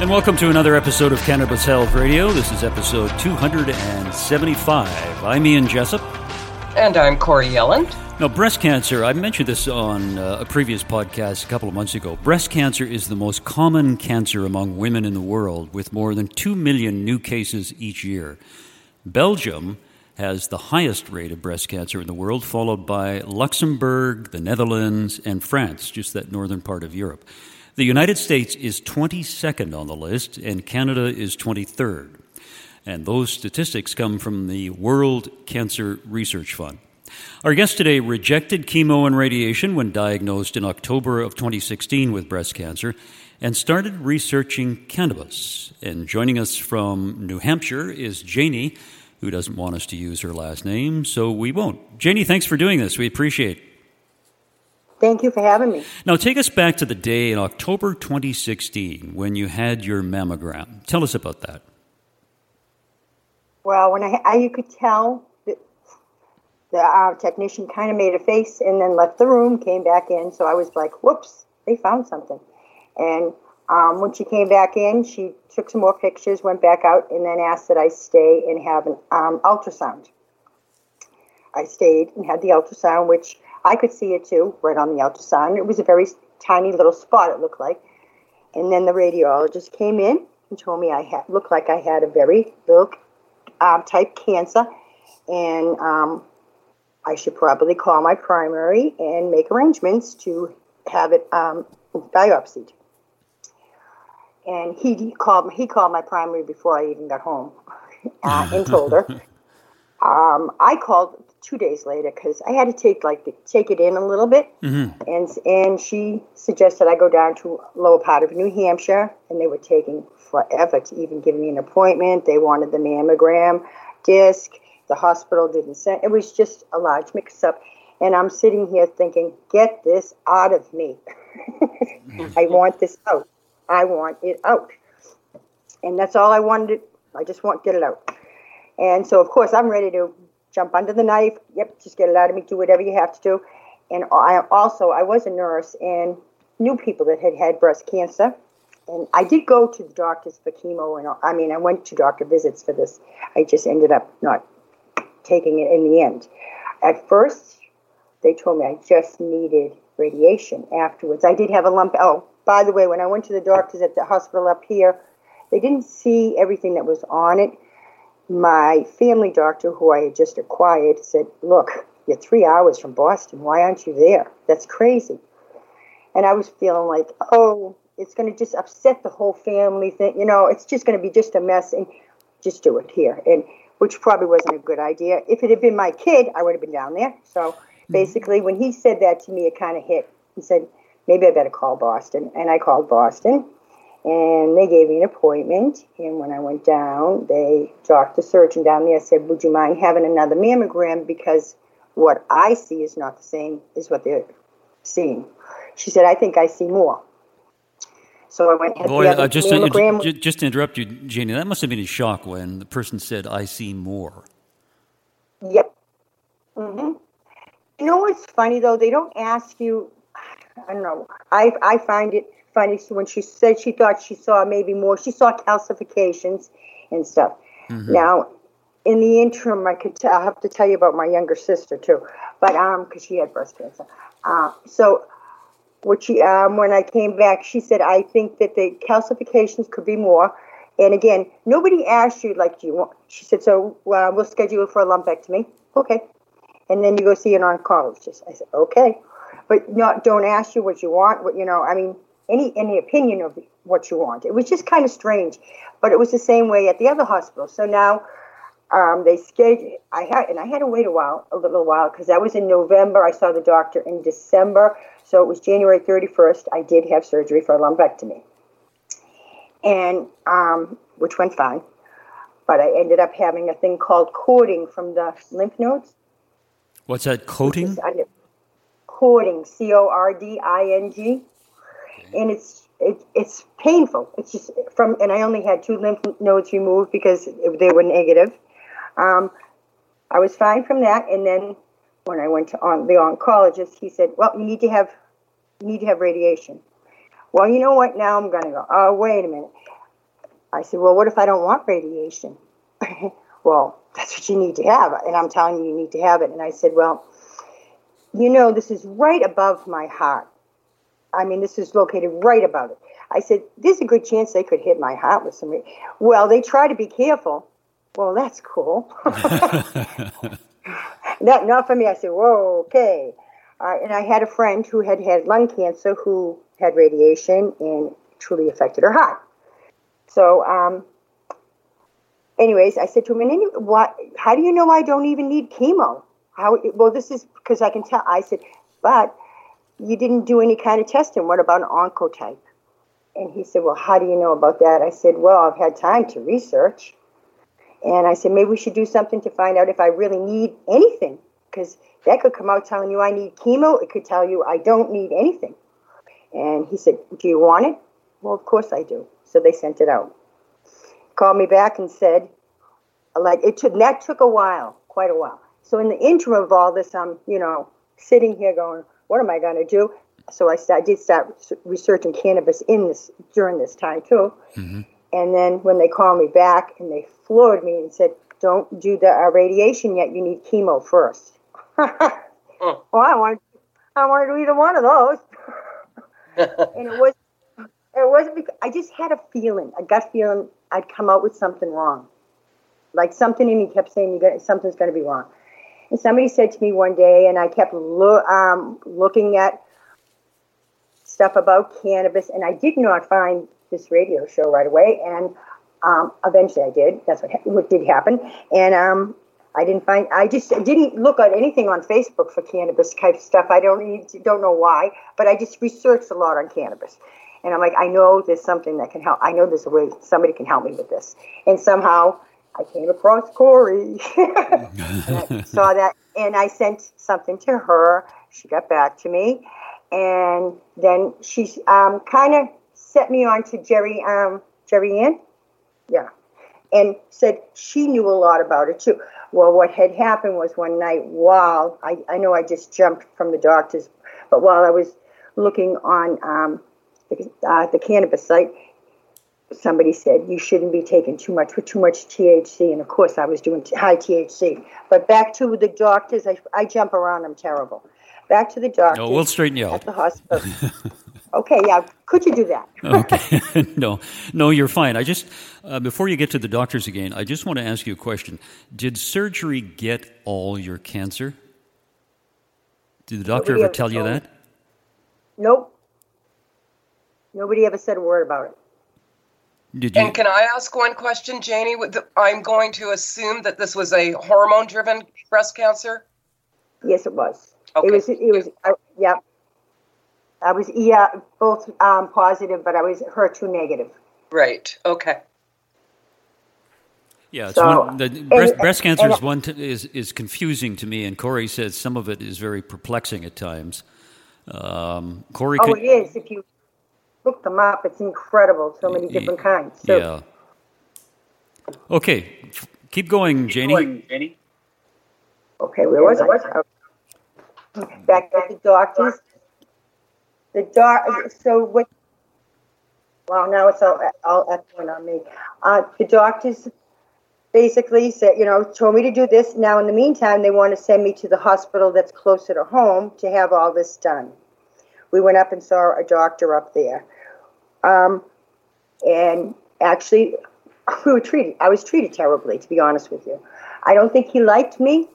And welcome to another episode of Cannabis Health Radio. This is episode 275. I'm Ian Jessup. And I'm Corey Yelland. Now, breast cancer, I mentioned this on uh, a previous podcast a couple of months ago. Breast cancer is the most common cancer among women in the world, with more than 2 million new cases each year. Belgium has the highest rate of breast cancer in the world, followed by Luxembourg, the Netherlands, and France, just that northern part of Europe. The United States is 22nd on the list, and Canada is 23rd. And those statistics come from the World Cancer Research Fund. Our guest today rejected chemo and radiation when diagnosed in October of 2016 with breast cancer and started researching cannabis. And joining us from New Hampshire is Janie, who doesn't want us to use her last name, so we won't. Janie, thanks for doing this. We appreciate. Thank you for having me. Now, take us back to the day in October 2016 when you had your mammogram. Tell us about that. Well, when I, I you could tell that the uh, technician kind of made a face and then left the room, came back in. So I was like, "Whoops, they found something." And um, when she came back in, she took some more pictures, went back out, and then asked that I stay and have an um, ultrasound. I stayed and had the ultrasound, which I could see it too, right on the ultrasound. It was a very tiny little spot, it looked like. And then the radiologist came in and told me I had looked like I had a very little um, type cancer, and um, I should probably call my primary and make arrangements to have it um, biopsied. And he called he called my primary before I even got home, uh, and told her. Um, I called two days later because I had to take like the, take it in a little bit, mm-hmm. and and she suggested I go down to lower part of New Hampshire, and they were taking forever to even give me an appointment. They wanted the mammogram disc. The hospital didn't send. It was just a large mix-up, and I'm sitting here thinking, get this out of me. I want this out. I want it out, and that's all I wanted. I just want to get it out. And so, of course, I'm ready to jump under the knife. Yep, just get it out of me. Do whatever you have to do. And I also I was a nurse and knew people that had had breast cancer. And I did go to the doctors for chemo, and I mean, I went to doctor visits for this. I just ended up not taking it in the end. At first, they told me I just needed radiation. Afterwards, I did have a lump. Oh, by the way, when I went to the doctors at the hospital up here, they didn't see everything that was on it my family doctor, who I had just acquired, said, Look, you're three hours from Boston. Why aren't you there? That's crazy. And I was feeling like, oh, it's going to just upset the whole family thing. You know, it's just going to be just a mess. And just do it here. And which probably wasn't a good idea. If it had been my kid, I would have been down there. So mm-hmm. basically, when he said that to me, it kind of hit. He said, maybe I better call Boston. And I called Boston and they gave me an appointment. And when I went down, they talked the surgeon down there. I said, "Would you mind having another mammogram because what I see is not the same as what they're seeing." She said, "I think I see more." So I went. Boy, uh, just, to, just to interrupt you, Janie, that must have been a shock when the person said, "I see more." Yep. Mm-hmm. You know what's funny though? They don't ask you. I don't know. I I find it funny So when she said she thought she saw maybe more. She saw calcifications and stuff. Mm-hmm. Now, in the interim, I could t- I have to tell you about my younger sister too, but um, because she had breast cancer. Uh, so, what she um, when I came back, she said I think that the calcifications could be more. And again, nobody asked you like, do you want? She said, so uh, we'll schedule it for a lumpectomy. Okay. And then you go see an oncologist. I said, okay, but not don't ask you what you want. What you know? I mean, any any opinion of what you want. It was just kind of strange, but it was the same way at the other hospital. So now um, they scheduled. I had and I had to wait a while, a little while, because that was in November. I saw the doctor in December, so it was January thirty first. I did have surgery for a lumpectomy, and um, which went fine. but I ended up having a thing called cording from the lymph nodes. What's that? Coating? Cording, C O R D I N G, and it's it, it's painful. It's just from, and I only had two lymph nodes removed because they were negative. Um, I was fine from that, and then when I went to on the oncologist, he said, "Well, you need to have you need to have radiation." Well, you know what? Now I'm going to go. Oh, wait a minute. I said, "Well, what if I don't want radiation?" well, that's what you need to have, and I'm telling you, you need to have it. And I said, "Well, you know, this is right above my heart. I mean, this is located right above it." I said, "There's a good chance they could hit my heart with some." Well, they try to be careful. Well, that's cool. not, not for me. I said, whoa, okay. Uh, and I had a friend who had had lung cancer who had radiation and truly affected her heart. So, um, anyways, I said to him, and what, how do you know I don't even need chemo? How, well, this is because I can tell. I said, but you didn't do any kind of testing. What about an oncotype? And he said, well, how do you know about that? I said, well, I've had time to research. And I said, maybe we should do something to find out if I really need anything, because that could come out telling you I need chemo. It could tell you I don't need anything. And he said, Do you want it? Well, of course I do. So they sent it out. Called me back and said, like it took that took a while, quite a while. So in the interim of all this, I'm, you know, sitting here going, what am I going to do? So I, I did start researching cannabis in this during this time too. Mm-hmm. And then when they called me back and they floored me and said, "Don't do the uh, radiation yet. You need chemo first. oh. Well, I want I want to do either one of those. and it was it wasn't because I just had a feeling, a gut feeling I'd come out with something wrong. Like something in me kept saying you got something's going to be wrong. And somebody said to me one day, and I kept lo- um, looking at stuff about cannabis, and I did not find this radio show right away. And um, eventually I did. That's what, what did happen. And um, I didn't find, I just didn't look at anything on Facebook for cannabis type stuff. I don't, don't know why, but I just researched a lot on cannabis. And I'm like, I know there's something that can help. I know there's a way somebody can help me with this. And somehow I came across Corey. I saw that and I sent something to her. She got back to me. And then she um, kind of set me on to Jerry um, Jerry Ann. Yeah. And said she knew a lot about it too. Well, what had happened was one night while I, I know I just jumped from the doctor's, but while I was looking on um, the, uh, the cannabis site, somebody said you shouldn't be taking too much with too much THC, and of course I was doing high THC. But back to the doctors, I, I jump around. I'm terrible. Back to the doctor. No, we'll straighten you out. At the hospital. okay, yeah. Could you do that? okay. no, no, you're fine. I just, uh, before you get to the doctors again, I just want to ask you a question. Did surgery get all your cancer? Did the doctor Nobody ever tell you that? Nope. Nobody ever said a word about it. Did you? And can I ask one question, Janie? I'm going to assume that this was a hormone-driven breast cancer. Yes, it was. Okay. It was. It was. Uh, yeah. I was yeah both um, positive, but I was HER2 negative. Right. Okay. Yeah, so, one, the breast, and, breast cancer and, is one to, is is confusing to me, and Corey says some of it is very perplexing at times. Um, Corey, oh, could, it is. If you look them up, it's incredible. So many different kinds. So, yeah. Okay, keep going, Janie. Going, Janie. Okay, where was I? back at the doctors. The doc. So what? Well, now it's all all echoing on me. Uh, the doctors basically said, you know, told me to do this. Now, in the meantime, they want to send me to the hospital that's closer to home to have all this done. We went up and saw a doctor up there, um, and actually, we were treated. I was treated terribly, to be honest with you. I don't think he liked me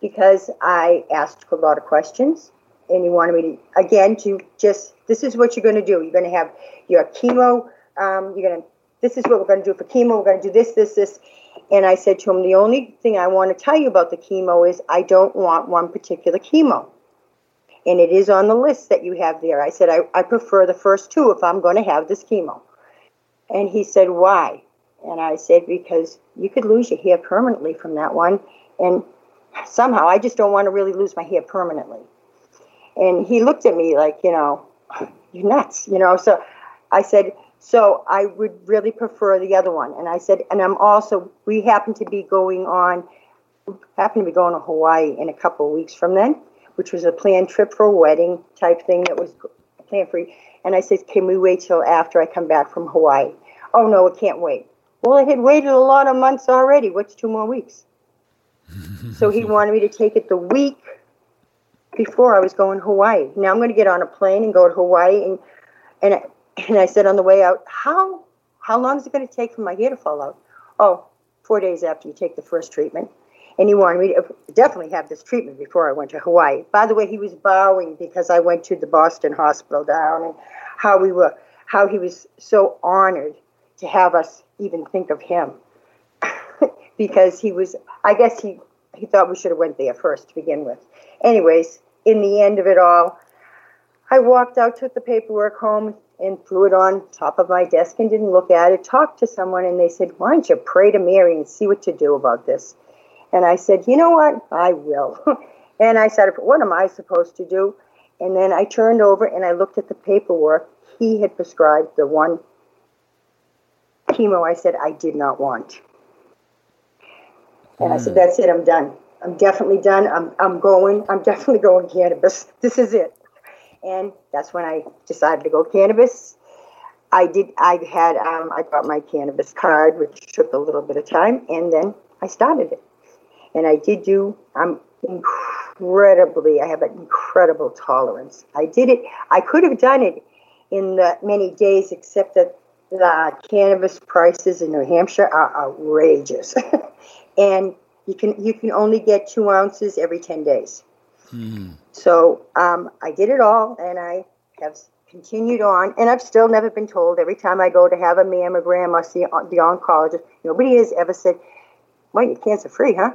because I asked a lot of questions and he wanted me to, again, to just, this is what you're going to do. You're going to have your chemo, um, you're going to, this is what we're going to do for chemo. We're going to do this, this, this. And I said to him, the only thing I want to tell you about the chemo is I don't want one particular chemo. And it is on the list that you have there. I said, I, I prefer the first two if I'm going to have this chemo. And he said, why? And I said, because you could lose your hair permanently from that one. And somehow I just don't want to really lose my hair permanently. And he looked at me like, you know, you're nuts, you know. So I said, so I would really prefer the other one. And I said, and I'm also, we happen to be going on, happen to be going to Hawaii in a couple of weeks from then, which was a planned trip for a wedding type thing that was planned for. And I said, can we wait till after I come back from Hawaii? Oh no, it can't wait. Well, I had waited a lot of months already. What's two more weeks? so he wanted me to take it the week before I was going to Hawaii. Now I'm going to get on a plane and go to Hawaii. And and I, and I said on the way out, how how long is it going to take for my hair to fall out? Oh, four days after you take the first treatment. And he wanted definitely have this treatment before I went to Hawaii. By the way, he was bowing because I went to the Boston hospital down and how we were how he was so honored to have us even think of him. because he was I guess he he thought we should have went there first to begin with. Anyways, in the end of it all, I walked out, took the paperwork home, and threw it on top of my desk and didn't look at it. Talked to someone, and they said, "Why don't you pray to Mary and see what you do about this?" And I said, "You know what? I will." and I said, "What am I supposed to do?" And then I turned over and I looked at the paperwork. He had prescribed the one chemo I said I did not want. And I said, hmm. "That's it. I'm done." I'm definitely done. I'm, I'm going. I'm definitely going cannabis. This is it. And that's when I decided to go cannabis. I did. I had. Um, I got my cannabis card, which took a little bit of time, and then I started it. And I did do. I'm incredibly. I have an incredible tolerance. I did it. I could have done it in the many days, except that the cannabis prices in New Hampshire are outrageous, and you can you can only get two ounces every 10 days hmm. so um, i did it all and i have continued on and i've still never been told every time i go to have a mammogram or see the oncologist nobody has ever said well you're cancer free huh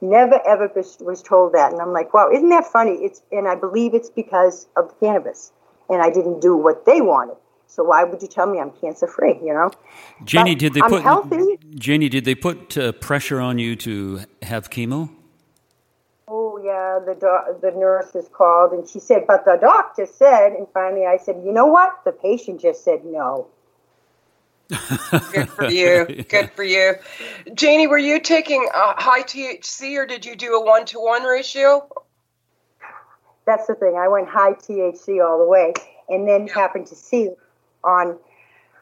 never ever was told that and i'm like wow isn't that funny it's and i believe it's because of the cannabis and i didn't do what they wanted so why would you tell me I'm cancer free? You know, Jenny, but did they I'm put healthy. Jenny? Did they put uh, pressure on you to have chemo? Oh yeah, the do- the nurse is called and she said, but the doctor said, and finally I said, you know what? The patient just said no. Good for you. Good for you. Janie, were you taking a high THC or did you do a one to one ratio? That's the thing. I went high THC all the way and then yeah. happened to see on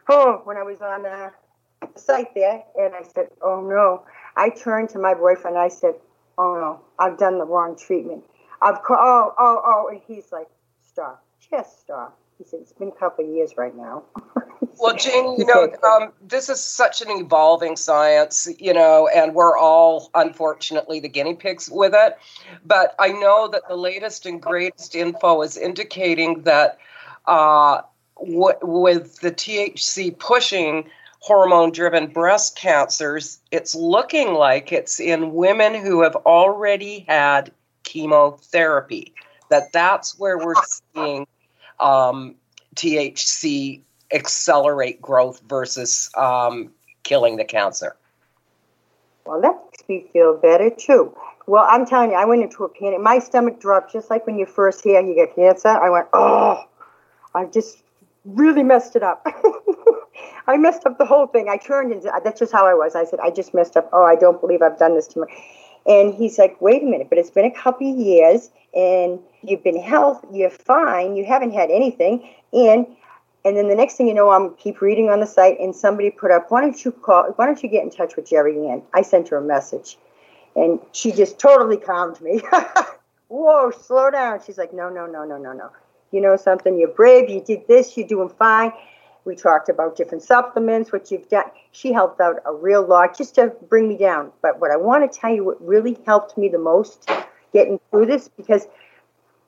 oh when I was on uh, the site there, and I said, "Oh no!" I turned to my boyfriend. I said, "Oh no, I've done the wrong treatment. I've called. Oh oh oh!" And he's like, "Stop, just stop." He said, "It's been a couple of years right now." well, Jane, you know, um, this is such an evolving science, you know, and we're all unfortunately the guinea pigs with it. But I know that the latest and greatest info is indicating that. Uh, w- with the THC pushing hormone driven breast cancers, it's looking like it's in women who have already had chemotherapy. That that's where we're seeing um, THC accelerate growth versus um, killing the cancer. Well, that makes me feel better too. Well, I'm telling you, I went into a panic. My stomach dropped just like when you first hear you get cancer. I went, oh, I just really messed it up. I messed up the whole thing. I turned and that's just how I was. I said, I just messed up. Oh, I don't believe I've done this to me. And he's like, wait a minute, but it's been a couple of years and you've been healthy, you're fine, you haven't had anything. And and then the next thing you know, I'm keep reading on the site and somebody put up, why don't you call why don't you get in touch with Jerry Ann? I sent her a message. And she just totally calmed me. Whoa, slow down. She's like, no, no, no, no, no, no you know something, you're brave, you did this, you're doing fine. We talked about different supplements, what you've done. She helped out a real lot just to bring me down. But what I want to tell you, what really helped me the most getting through this, because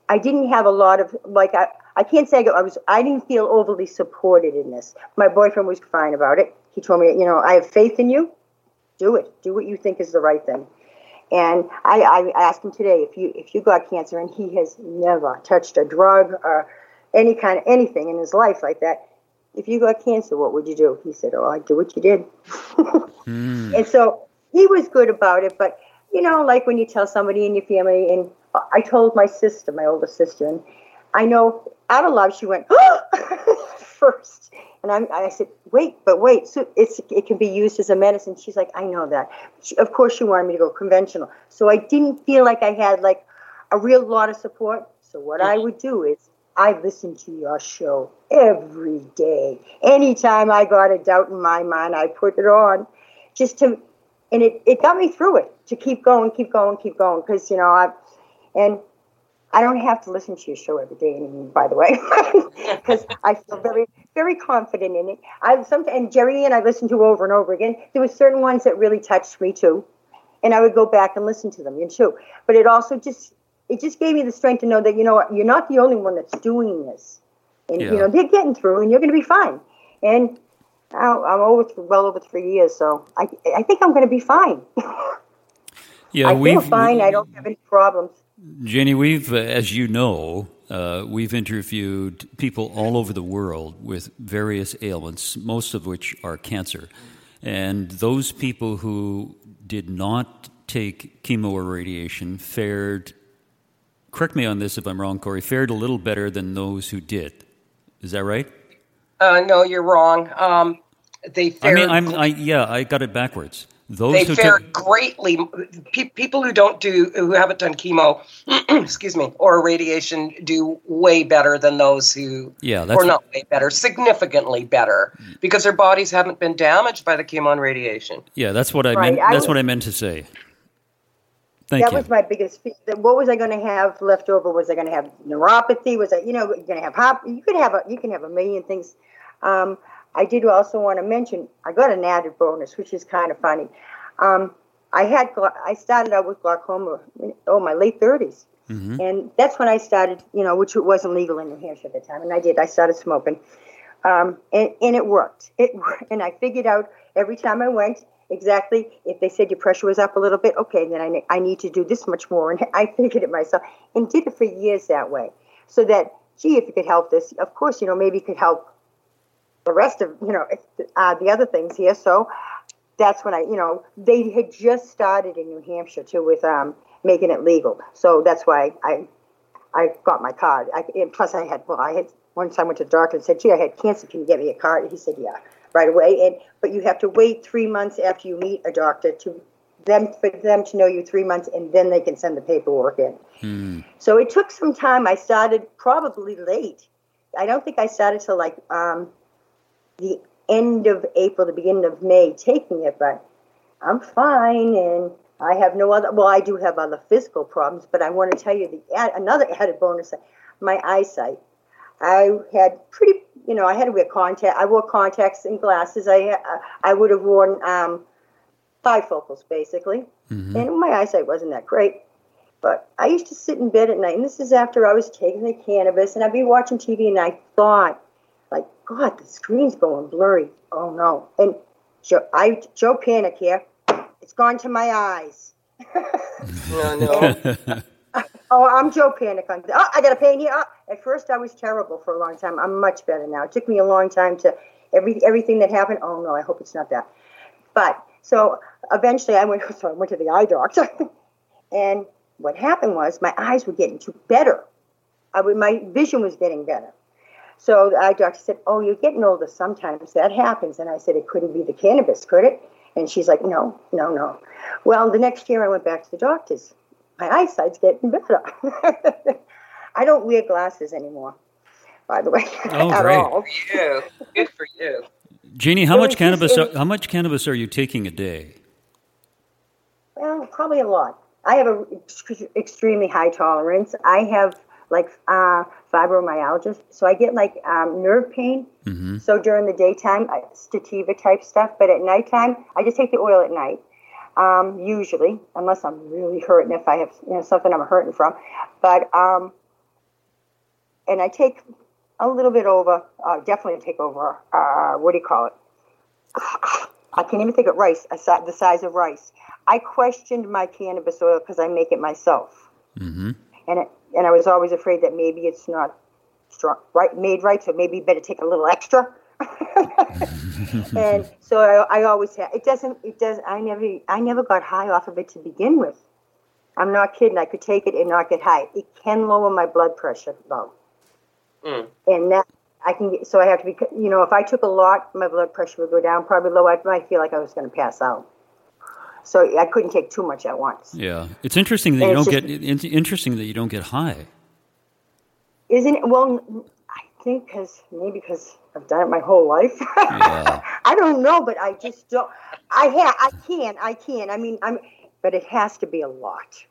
I didn't have a lot of, like, I, I can't say I was, I didn't feel overly supported in this. My boyfriend was fine about it. He told me, you know, I have faith in you. Do it. Do what you think is the right thing. And I, I asked him today if you if you got cancer, and he has never touched a drug or any kind of anything in his life like that. if you got cancer, what would you do? He said, oh, I'd do what you did. mm. And so he was good about it. But, you know, like when you tell somebody in your family, and I told my sister, my older sister, and I know out of love, she went, first. And I'm, I said, wait, but wait, so it's, it can be used as a medicine. She's like, I know that. She, of course, she wanted me to go conventional. So I didn't feel like I had like a real lot of support. So what I would do is I listen to your show every day. Anytime I got a doubt in my mind, I put it on just to, and it, it got me through it to keep going, keep going, keep going. Because, you know, I, and I don't have to listen to your show every day anymore, by the way, because I feel very, very confident in it. I sometimes and Jerry and I listened to over and over again. There were certain ones that really touched me too, and I would go back and listen to them and too. But it also just it just gave me the strength to know that you know what you're not the only one that's doing this, and yeah. you know they're getting through, and you're going to be fine. And I'm over well over three years, so I I think I'm going to be fine. yeah, I feel fine. I don't have any problems. Jenny, we've, uh, as you know, uh, we've interviewed people all over the world with various ailments, most of which are cancer. And those people who did not take chemo or radiation fared, correct me on this if I'm wrong, Corey, fared a little better than those who did. Is that right? Uh, no, you're wrong. Um, they fared. I mean, I'm, I, yeah, I got it backwards. Those they fare t- greatly. Pe- people who don't do, who haven't done chemo, excuse me, or radiation, do way better than those who, yeah, or not way better, significantly better, because their bodies haven't been damaged by the chemo and radiation. Yeah, that's what I right. meant. That's I, what I meant to say. Thank that you. was my biggest. Fear. What was I going to have left over? Was I going to have neuropathy? Was I, you know, going to have hop? You could have a, you can have a million things. Um, I did also want to mention I got an added bonus, which is kind of funny. Um, I had I started out with glaucoma, oh my late 30s, mm-hmm. and that's when I started, you know, which wasn't legal in New Hampshire at the time, and I did. I started smoking, um, and and it worked. It and I figured out every time I went exactly if they said your pressure was up a little bit, okay, then I I need to do this much more, and I figured it myself and did it for years that way, so that gee, if it could help this, of course, you know, maybe it could help the rest of you know uh, the other things here. So that's when I you know they had just started in New Hampshire too with um, making it legal. So that's why I I got my card. I, and plus I had well I had once I went to the doctor and said, "Gee, I had cancer. Can you get me a card?" He said, "Yeah." Right away, and but you have to wait three months after you meet a doctor to them for them to know you three months, and then they can send the paperwork in. Hmm. So it took some time. I started probably late. I don't think I started till like um, the end of April, the beginning of May, taking it, but I'm fine and I have no other. Well, I do have other physical problems, but I want to tell you the another added bonus: my eyesight. I had pretty, you know, I had to wear contact. I wore contacts and glasses. I I would have worn um, bifocals basically, mm-hmm. and my eyesight wasn't that great. But I used to sit in bed at night, and this is after I was taking the cannabis, and I'd be watching TV, and I thought, like, God, the screen's going blurry. Oh no! And Joe, I Joe panic here. It's gone to my eyes. Oh, no, no. oh, I'm Joe panic on. Oh, I got a pain here. Oh. At first, I was terrible for a long time. I'm much better now. It took me a long time to every everything that happened. Oh no, I hope it's not that. But so eventually, I went. So I went to the eye doctor, and what happened was my eyes were getting too better. I would, my vision was getting better. So the eye doctor said, Oh, you're getting older sometimes. That happens. And I said, It couldn't be the cannabis, could it? And she's like, No, no, no. Well, the next year I went back to the doctor's. My eyesight's getting better. I don't wear glasses anymore, by the way. Oh, at great. all. Good for you. Good for you. Jeannie, how much cannabis? Are, how much cannabis are you taking a day? Well, probably a lot. I have a extremely high tolerance. I have like uh, fibromyalgia. So I get like um, nerve pain. Mm-hmm. So during the daytime, I, sativa type stuff. But at nighttime, I just take the oil at night. Um, usually, unless I'm really hurting, if I have you know something I'm hurting from. But um, and I take a little bit over. Uh, definitely take over. Uh, what do you call it? I can't even think of rice. The size of rice. I questioned my cannabis oil because I make it myself. Mm-hmm. And it, and I was always afraid that maybe it's not strong, right, made right, so maybe better take a little extra. and so I, I always have. It doesn't. It does. I never. I never got high off of it to begin with. I'm not kidding. I could take it and not get high. It can lower my blood pressure though, Mm. and that I can. Get, so I have to be. You know, if I took a lot, my blood pressure would go down. Probably low. I might feel like I was going to pass out. So I couldn't take too much at once. Yeah, it's interesting that And you don't it's get in- interesting that you don't get high. Isn't it? Well, I think because maybe because I've done it my whole life. Yeah. I don't know, but I just don't. I ha I can. I can. I mean, I'm. But it has to be a lot.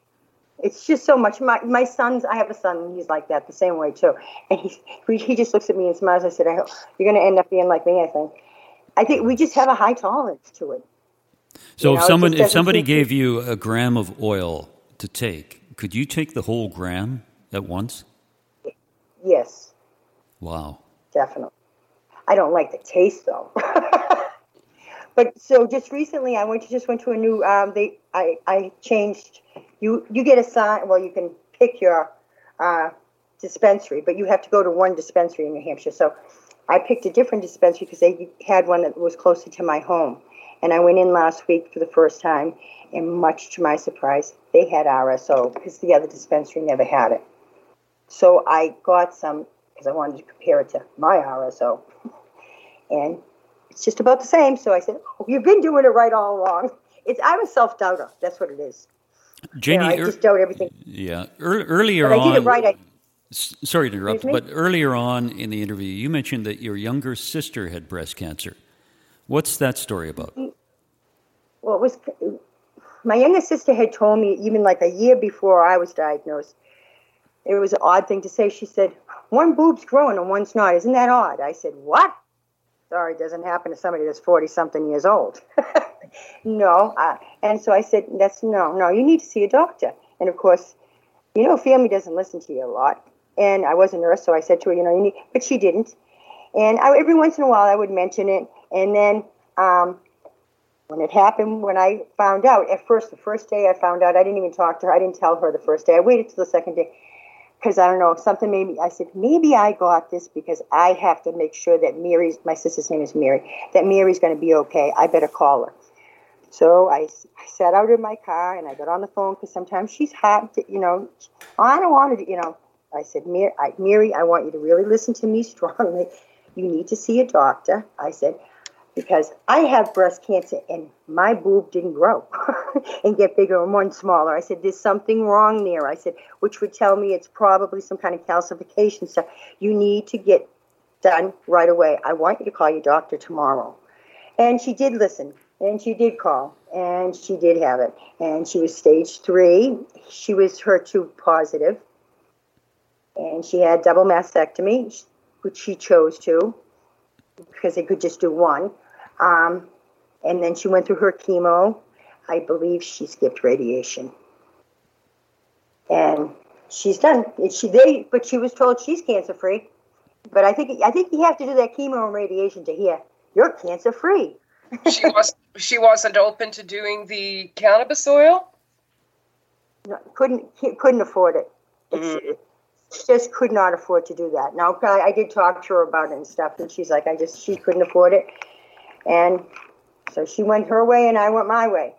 It's just so much. My my son's. I have a son. and He's like that, the same way too. And he he just looks at me and smiles. I said, I hope you're going to end up being like me. I think. I think we just have a high tolerance to it. So You if know, it someone if somebody gave you a gram of oil to take, could you take the whole gram at once? Yes, Wow. definitely. I don't like the taste though. but so just recently, I went to just went to a new. Um, they I I changed. You you get a sign. Well, you can pick your uh, dispensary, but you have to go to one dispensary in New Hampshire. So I picked a different dispensary because they had one that was closer to my home. And I went in last week for the first time, and much to my surprise, they had RSO because the other dispensary never had it. So I got some because I wanted to compare it to my RSO. And it's just about the same. So I said, oh, You've been doing it right all along. It's, I'm a self doubter. That's what it is. You know, I just doubt everything. yeah, ear- earlier But I did it right. I, Sorry to interrupt, but earlier on in the interview, you mentioned that your younger sister had breast cancer. What's that story about? well, it was my younger sister had told me even like a year before I was diagnosed. It was an odd thing to say. She said, "One boob's growing and one's not. Isn't that odd?" I said, "What?" Sorry, it doesn't happen to somebody that's forty something years old. no, uh, and so I said, "That's no, no. You need to see a doctor." And of course, you know, family doesn't listen to you a lot. And I was a nurse, so I said to her, "You know, you need," but she didn't. And I, every once in a while, I would mention it, and then. Um, when it happened, when I found out, at first, the first day I found out, I didn't even talk to her. I didn't tell her the first day. I waited till the second day because I don't know, something made me, I said, maybe I got this because I have to make sure that Mary's, my sister's name is Mary, that Mary's going to be okay. I better call her. So I, I sat out in my car and I got on the phone because sometimes she's hot, to, you know, I don't want to, you know. I said, Mary I, Mary, I want you to really listen to me strongly. You need to see a doctor. I said, because I have breast cancer and my boob didn't grow and get bigger and one smaller. I said, There's something wrong there. I said, which would tell me it's probably some kind of calcification stuff. You need to get done right away. I want you to call your doctor tomorrow. And she did listen and she did call and she did have it. And she was stage three. She was HER2. And she had double mastectomy, which she chose to because they could just do one. Um, and then she went through her chemo. I believe she skipped radiation, and she's done. She they, but she was told she's cancer free. But I think I think you have to do that chemo and radiation to hear you're cancer free. she was she wasn't open to doing the cannabis oil. couldn't couldn't afford it. She just could not afford to do that. Now I, I did talk to her about it and stuff, and she's like, I just she couldn't afford it, and so she went her way and I went my way.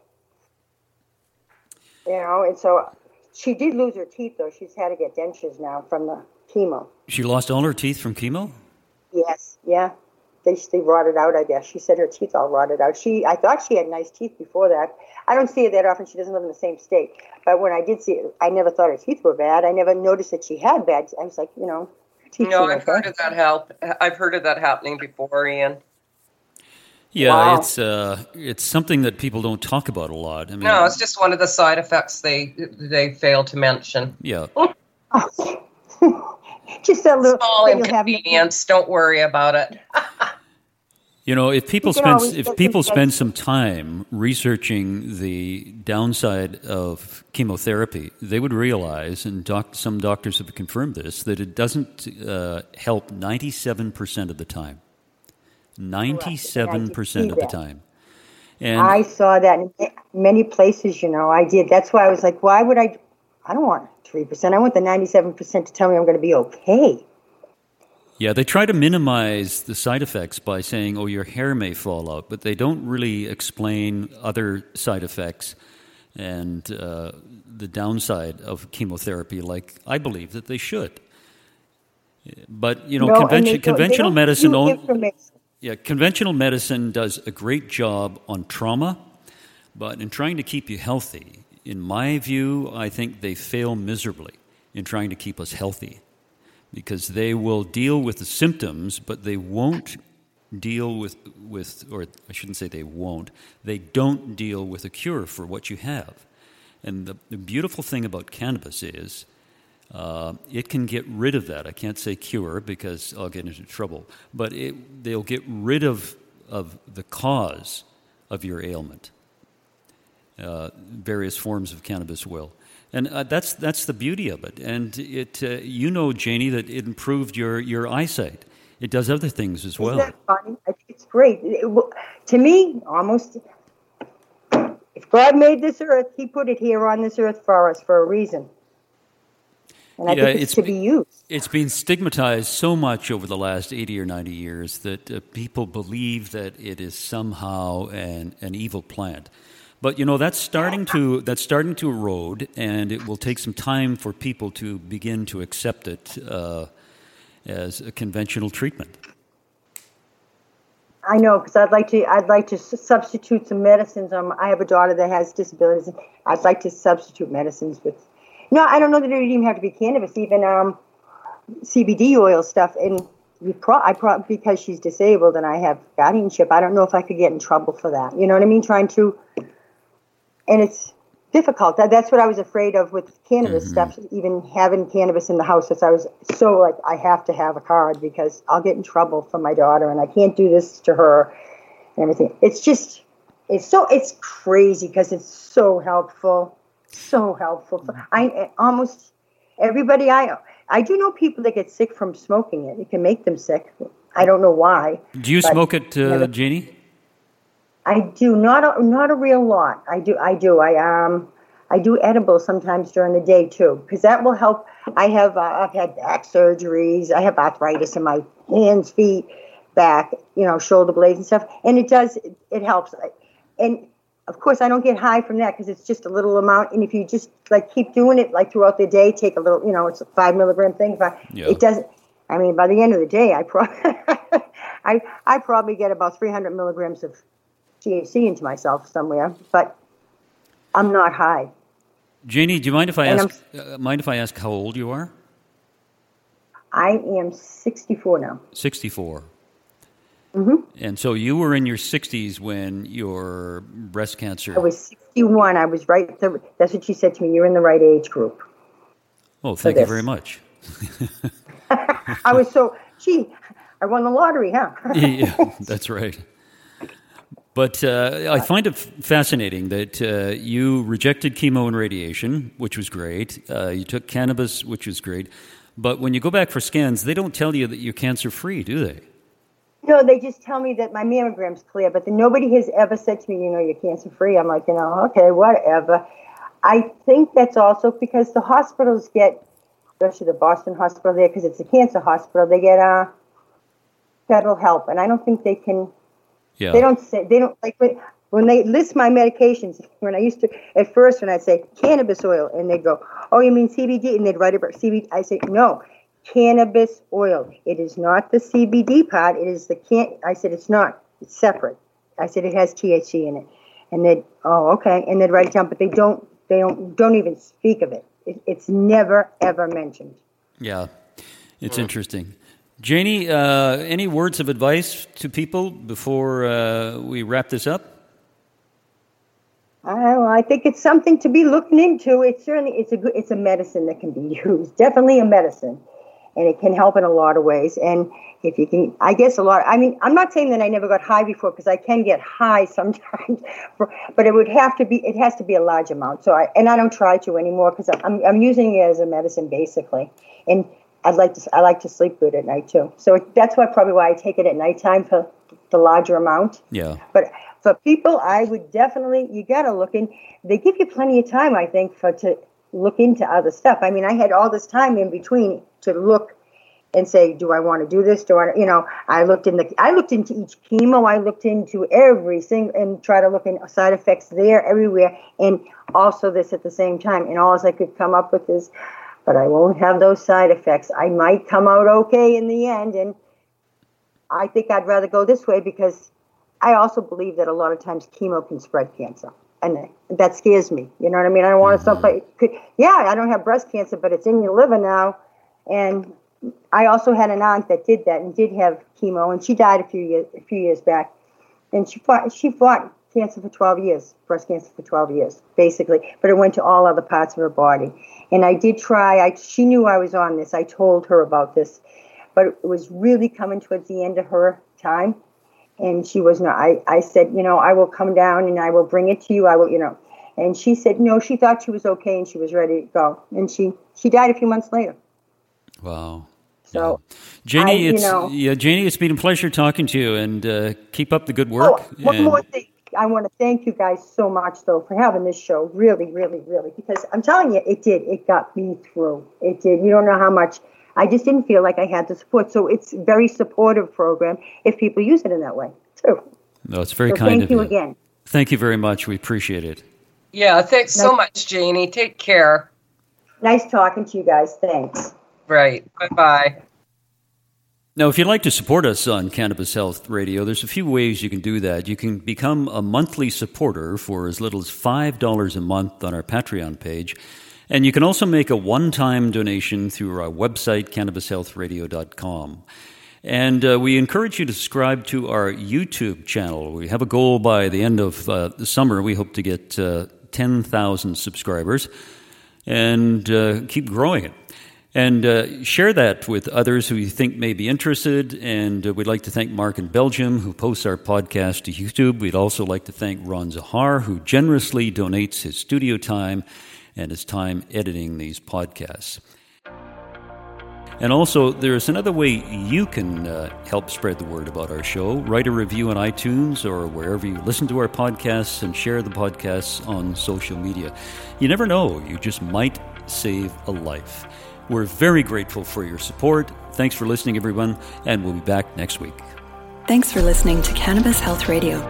You know, and so she did lose her teeth though. She's had to get dentures now from the chemo. She lost all her teeth from chemo? Yes, yeah. They they rotted out. I guess she said her teeth all rotted out. She I thought she had nice teeth before that. I don't see her that often. She doesn't live in the same state. But when I did see it, I never thought her teeth were bad. I never noticed that she had bad. I was like, you know, teeth. No, I've okay. heard of that help. I've heard of that happening before, Ian. Yeah, Wow. it's uh, it's something that people don't talk about a lot. I mean, No, it's just one of the side effects they they fail to mention. yeah, Just a little. Small that you'll have- inconvenience. Don't worry about it. you know, if people spend if people spend some time researching the downside of chemotherapy, they would realize, and doc, some doctors have confirmed this, that it doesn't uh, help ninety seven percent of the time. Ninety seven percent of the time, and I saw that in many places. You know, I did. That's why I was like, why would I? I don't want three percent. I want the ninety-seven percent to tell me I'm going to be okay. Yeah, they try to minimize the side effects by saying, oh, your hair may fall out, but they don't really explain other side effects and uh, the downside of chemotherapy like I believe that they should. But, you know, No, convention, they don't- they conventional medicine only. Yeah, conventional medicine does a great job on trauma, but in trying to keep you healthy, in my view, I think they fail miserably in trying to keep us healthy because they will deal with the symptoms, but they won't deal with, with or I shouldn't say they won't, they don't deal with a cure for what you have. And the, the beautiful thing about cannabis is uh, it can get rid of that. I can't say cure because I'll get into trouble, but it, they'll get rid of, of the cause of your ailment. Uh, various forms of cannabis will. And uh, that's, that's the beauty of it. And it, uh, you know, Janie, that it improved your, your eyesight. It does other things as well. Isn't that funny? I think it's great. It- it- to me, almost, if God made this earth, He put it here on this earth for us for a reason. And I Yeah, think it's, it's- to be used. It's been stigmatized so much over the last 80 or 90 years that uh, people believe that it is somehow an, an evil plant. But you know that's starting to that's starting to erode, and it will take some time for people to begin to accept it uh, as a conventional treatment. I know because I'd like to. I'd like to substitute some medicines. Um, I have a daughter that has disabilities. I'd like to substitute medicines with. No, I don't know that it would even have to be cannabis. Even um, CBD oil stuff. And pro- I pro- because she's disabled and I have guardianship. I don't know if I could get in trouble for that. You know what I mean? Trying to. And it's difficult. That, that's what I was afraid of with cannabis stuff. Even having cannabis in the house, because I was so like I have to have a card because I'll get in trouble for my daughter, and I can't do this to her, and everything. It's just, it's so it's crazy because it's so helpful, so helpful. I I almost everybody I I do know people that get sick from smoking it. It can make them sick. I don't know why. Do you But- smoke it, uh, Janie? I do not a, not a real lot. I do I do I um I do edibles sometimes during the day too because that will help. I have uh, I've had back surgeries. I have arthritis in my hands, feet, back, you know, shoulder blades and stuff, and it does it, helps. And of course, I don't get high from that because it's just a little amount. And if you just like keep doing it like throughout the day, take a little, you know, it's a five milligram thing. But Yeah. it doesn't. I mean, by the end of the day, I pro- I I probably get about 300 milligrams of THC into myself somewhere, but I'm not high. Janie, do you mind if I And ask? Uh, mind if I ask how old you are? I am 64 now. 64. Mm-hmm. And so you were in your 60s when your breast cancer. I was 61. I was right. The, that's what she said to me. You're in the right age group. oh, thank you very much. I was so, gee, I won the lottery, huh? yeah, that's right. But uh, I find it fascinating that uh, you rejected chemo and radiation, which was great. Uh, you took cannabis, which was great. But when you go back for scans, they don't tell you that you're cancer free, do they? no, they just tell me that my mammogram's clear, but then nobody has ever said to me, you know, you're cancer free. I'm like, you know, okay, whatever. I think that's also because the hospitals get, especially the Boston hospital there, because it's a cancer hospital, they get uh, federal help. And I don't think they can Yeah. They don't say they don't like when, when they list my medications. When I used to at first when I'd say cannabis oil and they'd go, "Oh, you mean CBD?" and they'd write about CBD. I say, "No, cannabis oil. It is not the CBD part. It is the can." I said, "It's not. It's separate." I said, "It has THC in it," and they'd, "Oh, okay," and they'd write it down, but they don't. They don't don't even speak of it. it it's never ever mentioned. Yeah, it's interesting. Janie, uh, any words of advice to people before uh, we wrap this up? I, I think it's something to be looking into. It's certainly it's a good it's a medicine that can be used. Definitely a medicine, and it can help in a lot of ways. And if you can, I guess a lot. I mean, I'm not saying that I never got high before because I can get high sometimes, for, but it would have to be it has to be a large amount. So I and I don't try to anymore because I'm I'm using it as a medicine basically, and I'd like to I like to sleep good at night too. So it, that's why probably why I take it at nighttime for the larger amount. Yeah. But for people, I would definitely you got to look in. They give you plenty of time, I think, for to look into other stuff. I mean, I had all this time in between to look and say, do I want to do this? Do I, you know, I looked in the, I looked into each chemo, I looked into every single, and try to look in side effects there, everywhere, and also this at the same time. And all as I could come up with is, but I won't have those side effects. I might come out okay in the end. And I think I'd rather go this way because I also believe that a lot of times chemo can spread cancer. And that scares me. You know what I mean? I don't want to somebody mm-hmm. could, yeah, I don't have breast cancer, but it's in your liver now. And I also had an aunt that did that and did have chemo, and she died a few years a few years back. And she fought she fought cancer for 12 years, breast cancer for 12 years, basically. But it went to all other parts of her body. And I did try. I she knew I was on this. I told her about this, but it was really coming towards the end of her time, and she was not. I I said, you know, I will come down and I will bring it to you. I will, you know. And she said no. She thought she was okay and she was ready to go. And she she died a few months later. Wow. So, yeah. Janie, I, it's know, yeah, Janie, it's been a pleasure talking to you, and uh, keep up the good work. Oh, one and, more thing. I want to thank you guys so much, though, for having this show. Really, really, really, because I'm telling you, it did. It got me through. It did. You don't know how much. I just didn't feel like I had the support. So it's a very supportive program if people use it in that way, too. No, it's very so kind thank of you you. again. Thank you very much. We appreciate it. Yeah, thanks so much, Janie. Take care. Nice talking to you guys. Thanks. Right. Bye bye. Now, if you'd like to support us on Cannabis Health Radio, there's a few ways you can do that. You can become a monthly supporter for as little as $5 a month on our Patreon page. And you can also make a one time donation through our website, cannabishealthradio.com. And uh, we encourage you to subscribe to our YouTube channel. We have a goal by the end of uh, the summer. We hope to get uh, 10,000 subscribers and uh, keep growing it. And uh, share that with others who you think may be interested. And uh, we'd like to thank Mark in Belgium, who posts our podcast to YouTube. We'd also like to thank Ron Zahar, who generously donates his studio time and his time editing these podcasts. And also, there's another way you can uh, help spread the word about our show. Write a review on iTunes or wherever you listen to our podcasts and share the podcasts on social media. You never know, you just might save a life. We're very grateful for your support. Thanks for listening, everyone, and we'll be back next week. Thanks for listening to Cannabis Health Radio.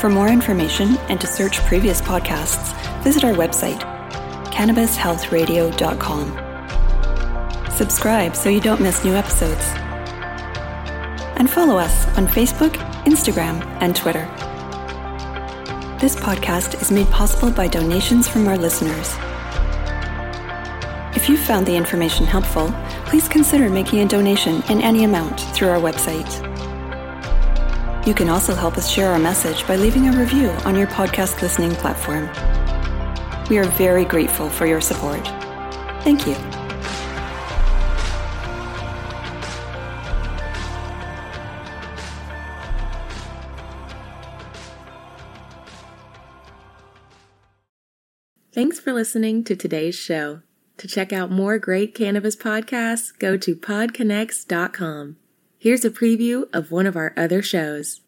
For more information and to search previous podcasts, visit our website, cannabishealthradio.com. Subscribe so you don't miss new episodes. And follow us on Facebook, Instagram, and Twitter. This podcast is made possible by donations from our listeners. If you found the information helpful, please consider making a donation in any amount through our website. You can also help us share our message by leaving a review on your podcast listening platform. We are very grateful for your support. Thank you. Thanks for listening to today's show. To check out more great cannabis podcasts, go to podconx.com. Here's a preview of one of our other shows.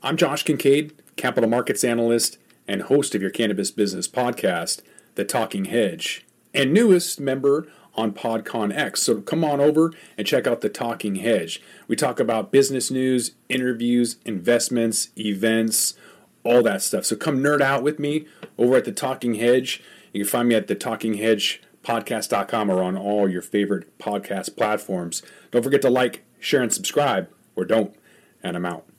I'm Josh Kincaid, capital markets analyst and host of your cannabis business podcast, The Talking Hedge, and newest member on PodConX. So come on over and check out The Talking Hedge. We talk about business news, interviews, investments, events, all that stuff. So come nerd out with me over at The Talking Hedge. You can find me at the Talking Hedge podcast.com or on all your favorite podcast platforms. Don't forget to like, share, and subscribe, or don't. And I'm out.